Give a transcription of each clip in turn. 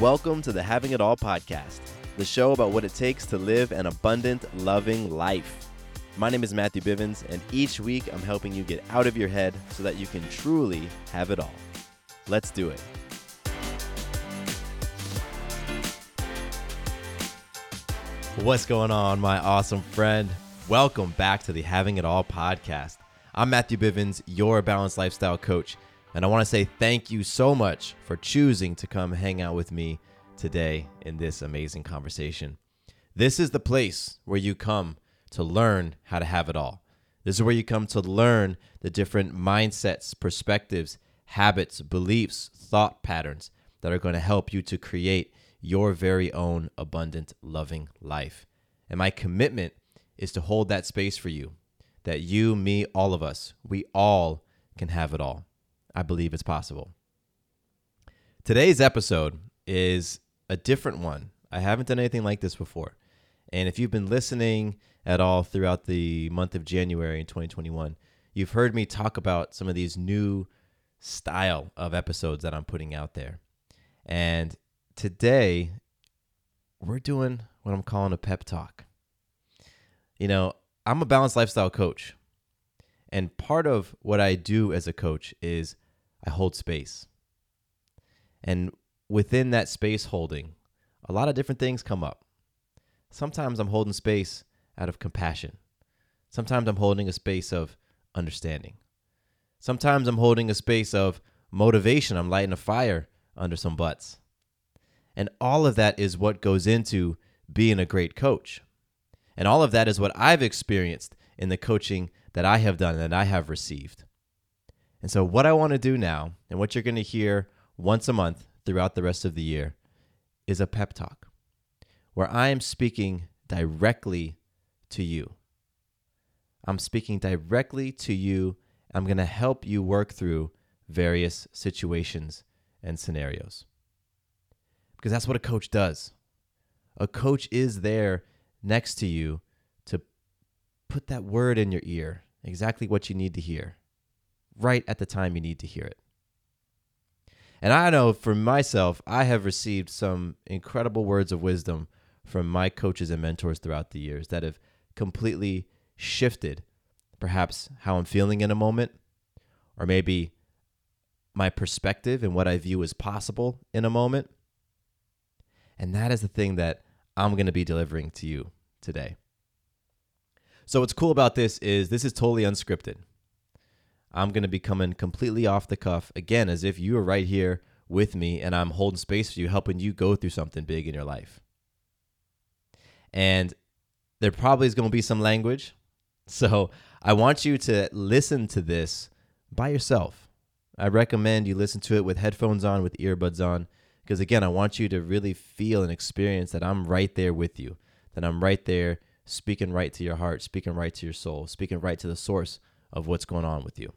Welcome to the Having It All podcast, the show about what it takes to live an abundant, loving life. My name is Matthew Bivens, and each week I'm helping you get out of your head so that you can truly have it all. Let's do it. What's going on, my awesome friend? Welcome back to the Having It All podcast. I'm Matthew Bivens, your balanced lifestyle coach, and I want to say thank you so much for choosing to come hang out with me today in this amazing conversation. This is the place where you come to learn how to have it all. This is where you come to learn the different mindsets, perspectives, habits, beliefs, thought patterns that are going to help you to create your very own abundant, loving life. And my commitment is to hold that space for you that you, me, all of us, we all can have it all. I believe it's possible. Today's episode is a different one. I haven't done anything like this before. And if you've been listening at all throughout the month of January in 2021, you've heard me talk about some of these new style of episodes that I'm putting out there. And today we're doing what I'm calling a pep talk. You know, I'm a balanced lifestyle coach. And part of what I do as a coach is I hold space. And within that space holding, a lot of different things come up. Sometimes I'm holding space out of compassion. Sometimes I'm holding a space of understanding. Sometimes I'm holding a space of motivation. I'm lighting a fire under some butts. And all of that is what goes into being a great coach. And all of that is what I've experienced in the coaching that I have done and I have received. And so, what I want to do now, and what you're going to hear once a month throughout the rest of the year, is a pep talk where I am speaking directly to you. I'm speaking directly to you. I'm going to help you work through various situations and scenarios. Because that's what a coach does. A coach is there next to you to put that word in your ear, exactly what you need to hear, right at the time you need to hear it. And I know for myself, I have received some incredible words of wisdom from my coaches and mentors throughout the years that have completely shifted perhaps how I'm feeling in a moment, or maybe my perspective and what I view as possible in a moment. And that is the thing that I'm going to be delivering to you today. So, what's cool about this is this is totally unscripted. I'm going to be coming completely off the cuff, again, as if you are right here with me and I'm holding space for you, helping you go through something big in your life. And there probably is going to be some language. So, I want you to listen to this by yourself. I recommend you listen to it with headphones on, with earbuds on, because again, I want you to really feel and experience that I'm right there with you, that I'm right there speaking right to your heart, speaking right to your soul, speaking right to the source of what's going on with you.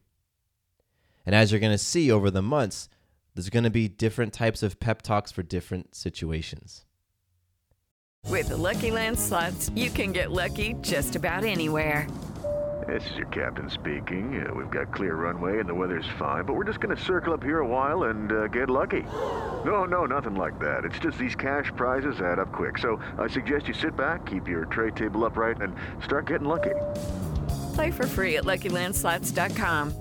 And as you're going to see over the months, there's going to be different types of pep talks for different situations. With the Lucky Land slots, you can get lucky just about anywhere. This is your captain speaking. Uh, we've got clear runway and the weather's fine, but we're just going to circle up here a while and uh, get lucky. No, no, nothing like that. It's just these cash prizes add up quick. So I suggest you sit back, keep your tray table upright, and start getting lucky. Play for free at LuckyLandSlots.com.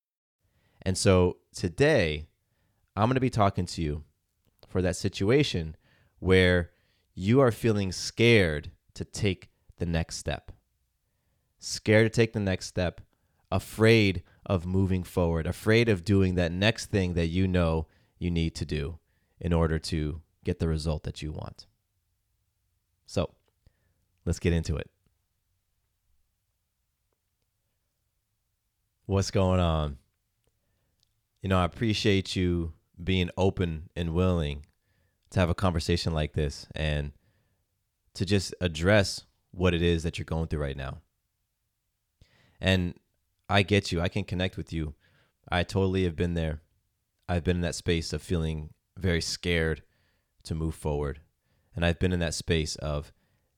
And so today, I'm going to be talking to you for that situation where you are feeling scared to take the next step. Scared to take the next step, afraid of moving forward, afraid of doing that next thing that you know you need to do in order to get the result that you want. So, let's get into it. What's going on? You know, I appreciate you being open and willing to have a conversation like this and to just address what it is that you're going through right now. And I get you. I can connect with you. I totally have been there. I've been in that space of feeling very scared to move forward. And I've been in that space of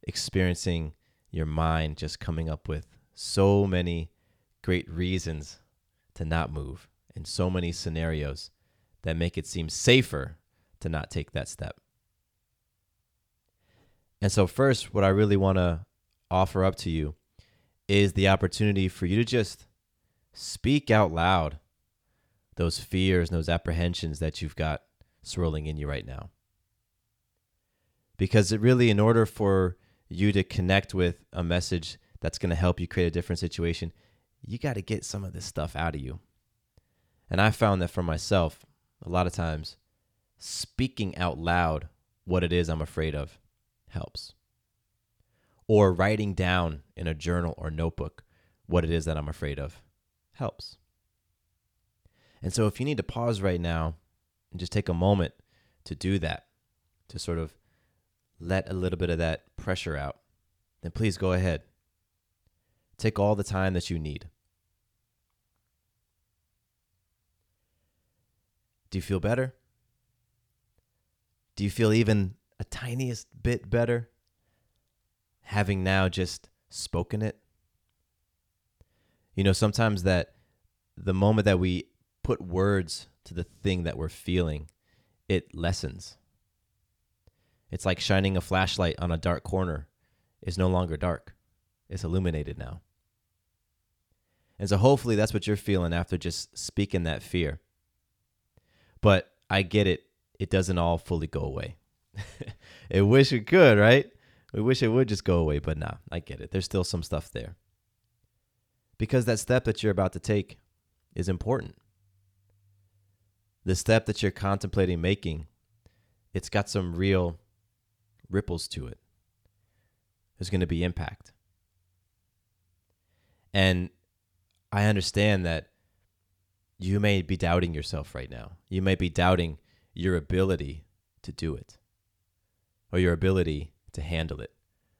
experiencing your mind just coming up with so many great reasons to not move in so many scenarios that make it seem safer to not take that step. And so, first, what I really want to offer up to you is the opportunity for you to just speak out loud those fears and those apprehensions that you've got swirling in you right now. Because it really, in order for you to connect with a message that's going to help you create a different situation, you got to get some of this stuff out of you. And I found that for myself, a lot of times, speaking out loud what it is I'm afraid of helps. Or writing down in a journal or notebook what it is that I'm afraid of helps. And so if you need to pause right now and just take a moment to do that, to sort of let a little bit of that pressure out, then please go ahead. Take all the time that you need. Do you feel better? Do you feel even a tiniest bit better having now just spoken it? You know, sometimes that the moment that we put words to the thing that we're feeling, it lessens. It's like shining a flashlight on a dark corner is no longer dark. It's illuminated now. And so hopefully that's what you're feeling after just speaking that fear. But I get it. It doesn't all fully go away. I wish it could, right? We wish it would just go away, but nah, I get it. There's still some stuff there. Because that step that you're about to take is important. The step that you're contemplating making, it's got some real ripples to it. There's going to be impact. And I understand that you may be doubting yourself right now. You may be doubting your ability to do it, or your ability to handle it,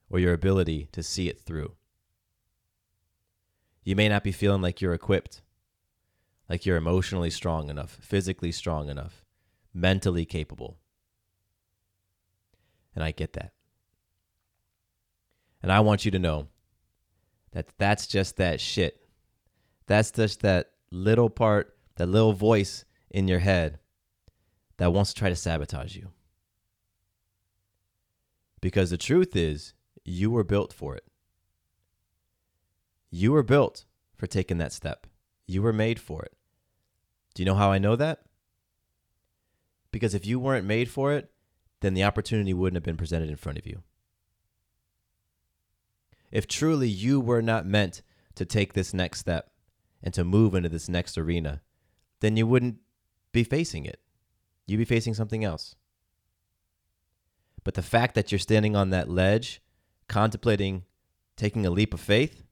or your ability to see it through. You may not be feeling like you're equipped, like you're emotionally strong enough, physically strong enough, mentally capable. And I get that. And I want you to know that that's just that shit. That's just that little part, that little voice in your head that wants to try to sabotage you. Because the truth is, you were built for it. You were built for taking that step. You were made for it. Do you know how I know that? Because if you weren't made for it, then the opportunity wouldn't have been presented in front of you. If truly you were not meant to take this next step, and to move into this next arena, then you wouldn't be facing it. You'd be facing something else. But the fact that you're standing on that ledge, contemplating taking a leap of faith,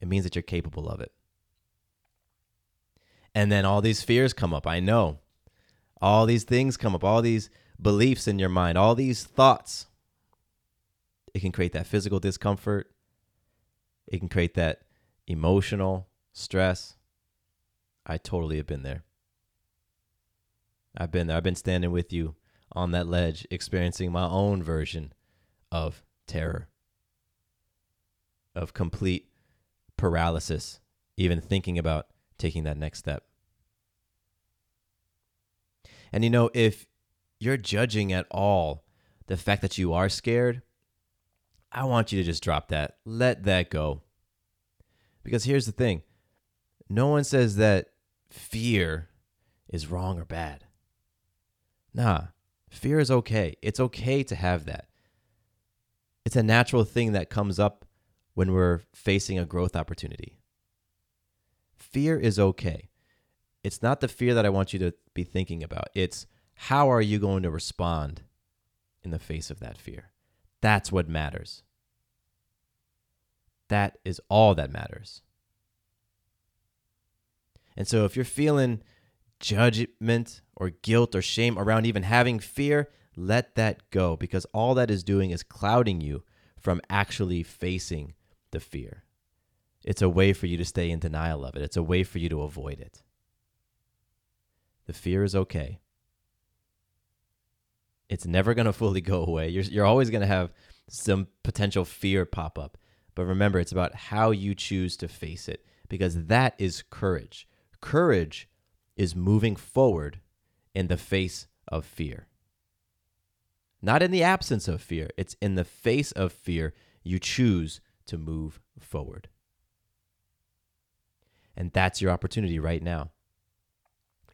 it means that you're capable of it. And then all these fears come up. I know. All these things come up, all these beliefs in your mind, all these thoughts. It can create that physical discomfort. It can create that emotional stress. I totally have been there. I've been there. I've been standing with you on that ledge, experiencing my own version of terror, of complete paralysis, even thinking about taking that next step. And you know, if you're judging at all the fact that you are scared, I want you to just drop that. Let that go. Because here's the thing no one says that fear is wrong or bad. Nah, fear is okay. It's okay to have that. It's a natural thing that comes up when we're facing a growth opportunity. Fear is okay. It's not the fear that I want you to be thinking about. It's how are you going to respond in the face of that fear? That's what matters. That is all that matters. And so if you're feeling judgment or guilt or shame around even having fear, let that go because all that is doing is clouding you from actually facing the fear. It's a way for you to stay in denial of it, it's a way for you to avoid it. The fear is okay. It's never going to fully go away. You're, you're always going to have some potential fear pop up. But remember, it's about how you choose to face it because that is courage. Courage is moving forward in the face of fear. Not in the absence of fear, it's in the face of fear you choose to move forward. And that's your opportunity right now.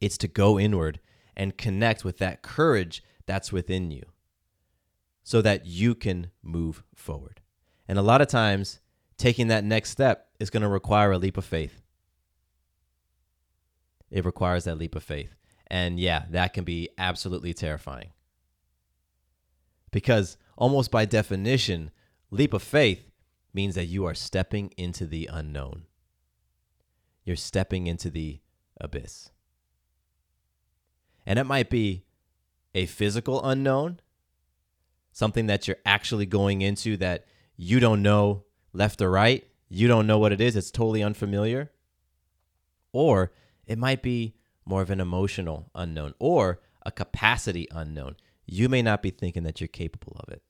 It's to go inward and connect with that courage that's within you so that you can move forward. And a lot of times, taking that next step is going to require a leap of faith. It requires that leap of faith. And yeah, that can be absolutely terrifying. Because almost by definition, leap of faith means that you are stepping into the unknown. You're stepping into the abyss. And it might be a physical unknown, something that you're actually going into that you don't know left or right. You don't know what it is. It's totally unfamiliar. Or it might be more of an emotional unknown or a capacity unknown. You may not be thinking that you're capable of it.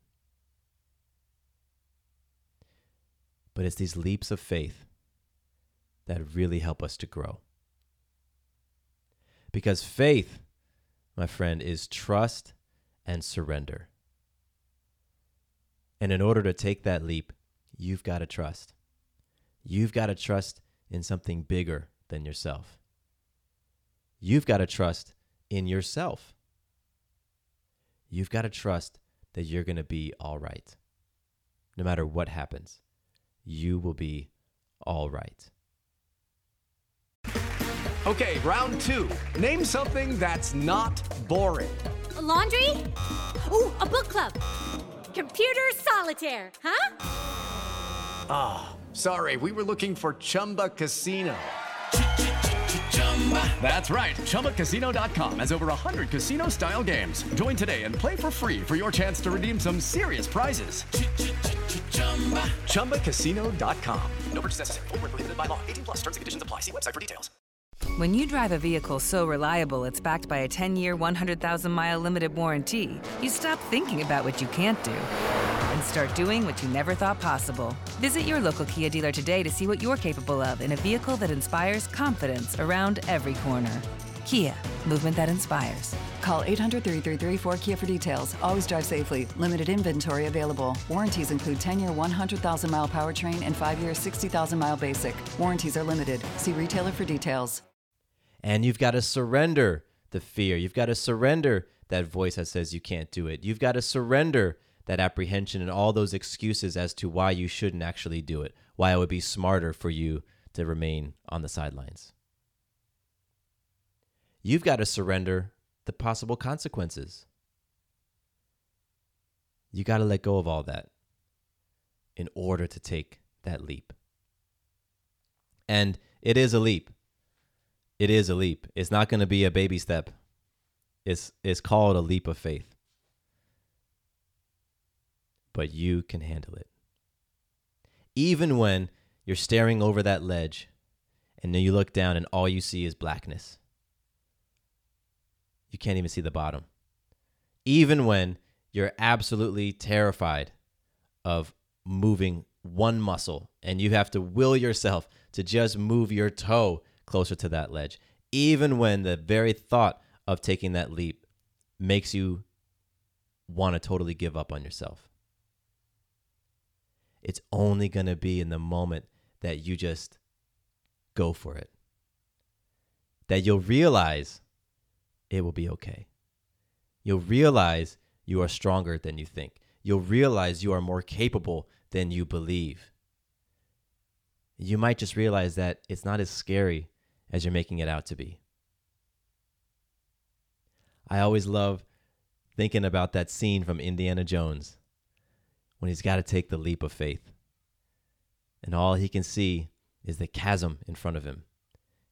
But it's these leaps of faith that really help us to grow. Because faith, my friend, is trust and surrender. And in order to take that leap, you've got to trust. You've got to trust in something bigger than yourself. You've got to trust in yourself. You've got to trust that you're going to be all right. No matter what happens, you will be all right. Okay, round two. Name something that's not boring. A laundry? Ooh, a book club. Computer solitaire, huh? Ah, oh, sorry, we were looking for Chumba Casino. That's right. ChumbaCasino.com has over 100 casino style games. Join today and play for free for your chance to redeem some serious prizes. ChumbaCasino.com. No purchase necessary. Full prohibited by law. 18 plus terms and conditions apply. See website for details. When you drive a vehicle so reliable it's backed by a 10 year, 100,000 mile limited warranty, you stop thinking about what you can't do and start doing what you never thought possible. Visit your local Kia dealer today to see what you're capable of in a vehicle that inspires confidence around every corner. Kia, movement that inspires. Call 800 333 4KIA for details. Always drive safely. Limited inventory available. Warranties include 10 year 100,000 mile powertrain and 5 year 60,000 mile basic. Warranties are limited. See retailer for details. And you've got to surrender the fear. You've got to surrender that voice that says you can't do it. You've got to surrender that apprehension and all those excuses as to why you shouldn't actually do it, why it would be smarter for you to remain on the sidelines. You've got to surrender the possible consequences. You got to let go of all that in order to take that leap. And it is a leap. It is a leap. It's not going to be a baby step. It's it's called a leap of faith. But you can handle it. Even when you're staring over that ledge and then you look down and all you see is blackness. You can't even see the bottom. Even when you're absolutely terrified of moving one muscle and you have to will yourself to just move your toe closer to that ledge, even when the very thought of taking that leap makes you want to totally give up on yourself. It's only going to be in the moment that you just go for it. That you'll realize it will be okay. You'll realize you are stronger than you think. You'll realize you are more capable than you believe. You might just realize that it's not as scary as you're making it out to be. I always love thinking about that scene from Indiana Jones when he's got to take the leap of faith. And all he can see is the chasm in front of him.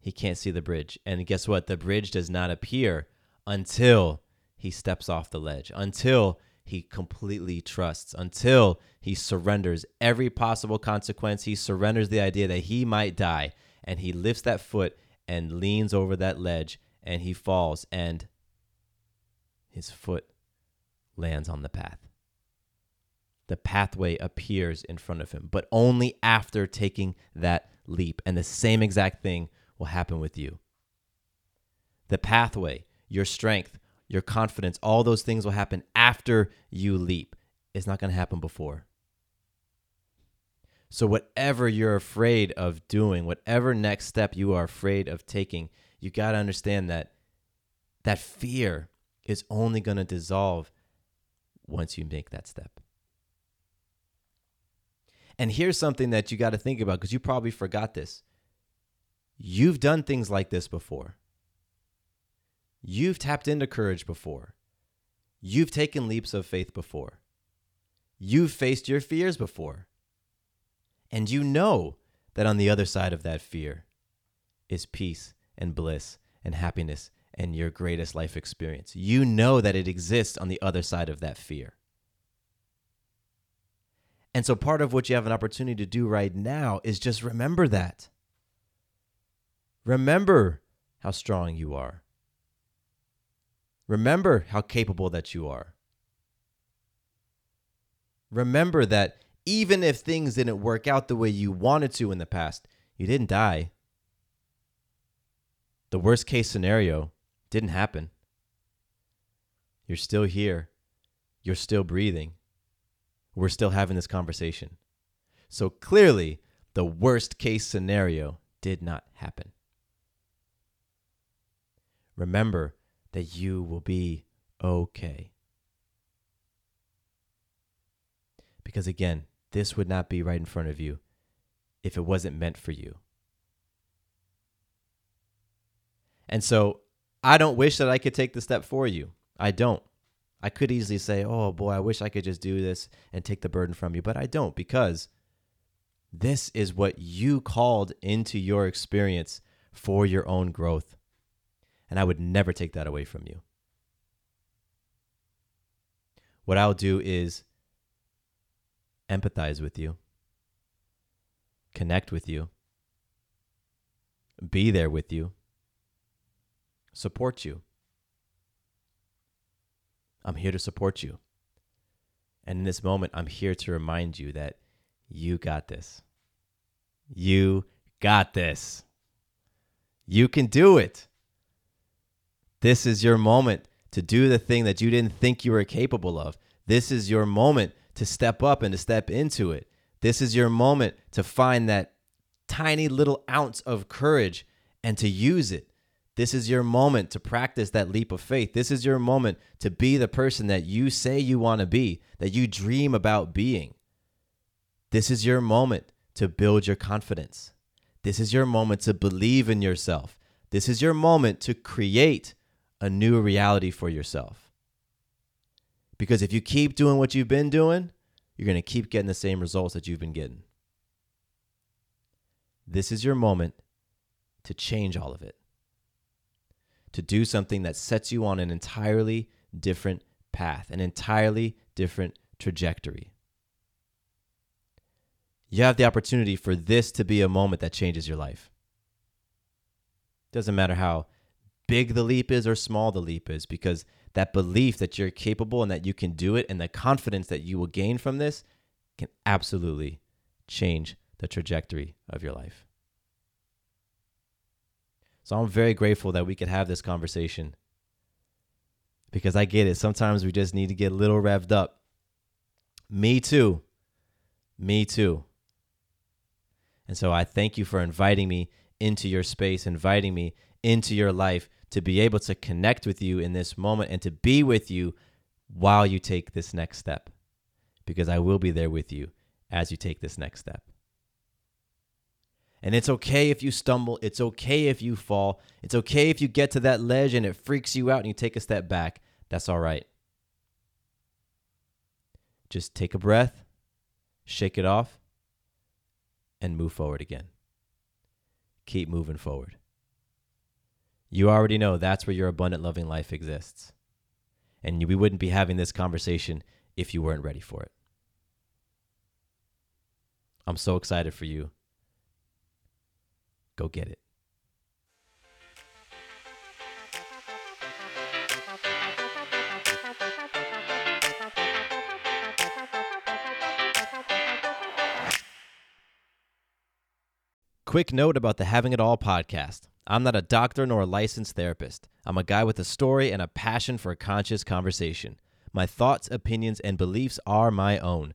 He can't see the bridge. And guess what? The bridge does not appear until he steps off the ledge, until he completely trusts, until he surrenders every possible consequence. He surrenders the idea that he might die. And he lifts that foot and leans over that ledge and he falls and his foot lands on the path. The pathway appears in front of him, but only after taking that leap. And the same exact thing will happen with you. The pathway, your strength, your confidence, all those things will happen after you leap. It's not going to happen before. So, whatever you're afraid of doing, whatever next step you are afraid of taking, you got to understand that that fear is only going to dissolve once you make that step. And here's something that you got to think about because you probably forgot this. You've done things like this before. You've tapped into courage before. You've taken leaps of faith before. You've faced your fears before. And you know that on the other side of that fear is peace and bliss and happiness and your greatest life experience. You know that it exists on the other side of that fear. And so, part of what you have an opportunity to do right now is just remember that. Remember how strong you are. Remember how capable that you are. Remember that even if things didn't work out the way you wanted to in the past, you didn't die. The worst case scenario didn't happen. You're still here. You're still breathing. We're still having this conversation. So clearly, the worst case scenario did not happen. Remember that you will be okay. Because again, this would not be right in front of you if it wasn't meant for you. And so I don't wish that I could take the step for you. I don't. I could easily say, oh boy, I wish I could just do this and take the burden from you, but I don't because this is what you called into your experience for your own growth. And I would never take that away from you. What I'll do is empathize with you, connect with you, be there with you, support you. I'm here to support you. And in this moment, I'm here to remind you that you got this. You got this. You can do it. This is your moment to do the thing that you didn't think you were capable of. This is your moment to step up and to step into it. This is your moment to find that tiny little ounce of courage and to use it. This is your moment to practice that leap of faith. This is your moment to be the person that you say you want to be, that you dream about being. This is your moment to build your confidence. This is your moment to believe in yourself. This is your moment to create a new reality for yourself. Because if you keep doing what you've been doing, you're going to keep getting the same results that you've been getting. This is your moment to change all of it to do something that sets you on an entirely different path, an entirely different trajectory. you have the opportunity for this to be a moment that changes your life. Doesn't matter how big the leap is or small the leap is, because that belief that you're capable and that you can do it and the confidence that you will gain from this can absolutely change the trajectory of your life. So I'm very grateful that we could have this conversation because I get it. Sometimes we just need to get a little revved up. Me too. Me too. And so I thank you for inviting me into your space, inviting me into your life to be able to connect with you in this moment and to be with you while you take this next step. Because I will be there with you as you take this next step. And it's okay if you stumble. It's okay if you fall. It's okay if you get to that ledge and it freaks you out and you take a step back. That's all right. Just take a breath, shake it off, and move forward again. Keep moving forward. You already know that's where your abundant loving life exists. And we wouldn't be having this conversation if you weren't ready for it. I'm so excited for you Go get it. Quick note about the Having It All podcast. I'm not a doctor nor a licensed therapist. I'm a guy with a story and a passion for a conscious conversation. My thoughts, opinions, and beliefs are my own.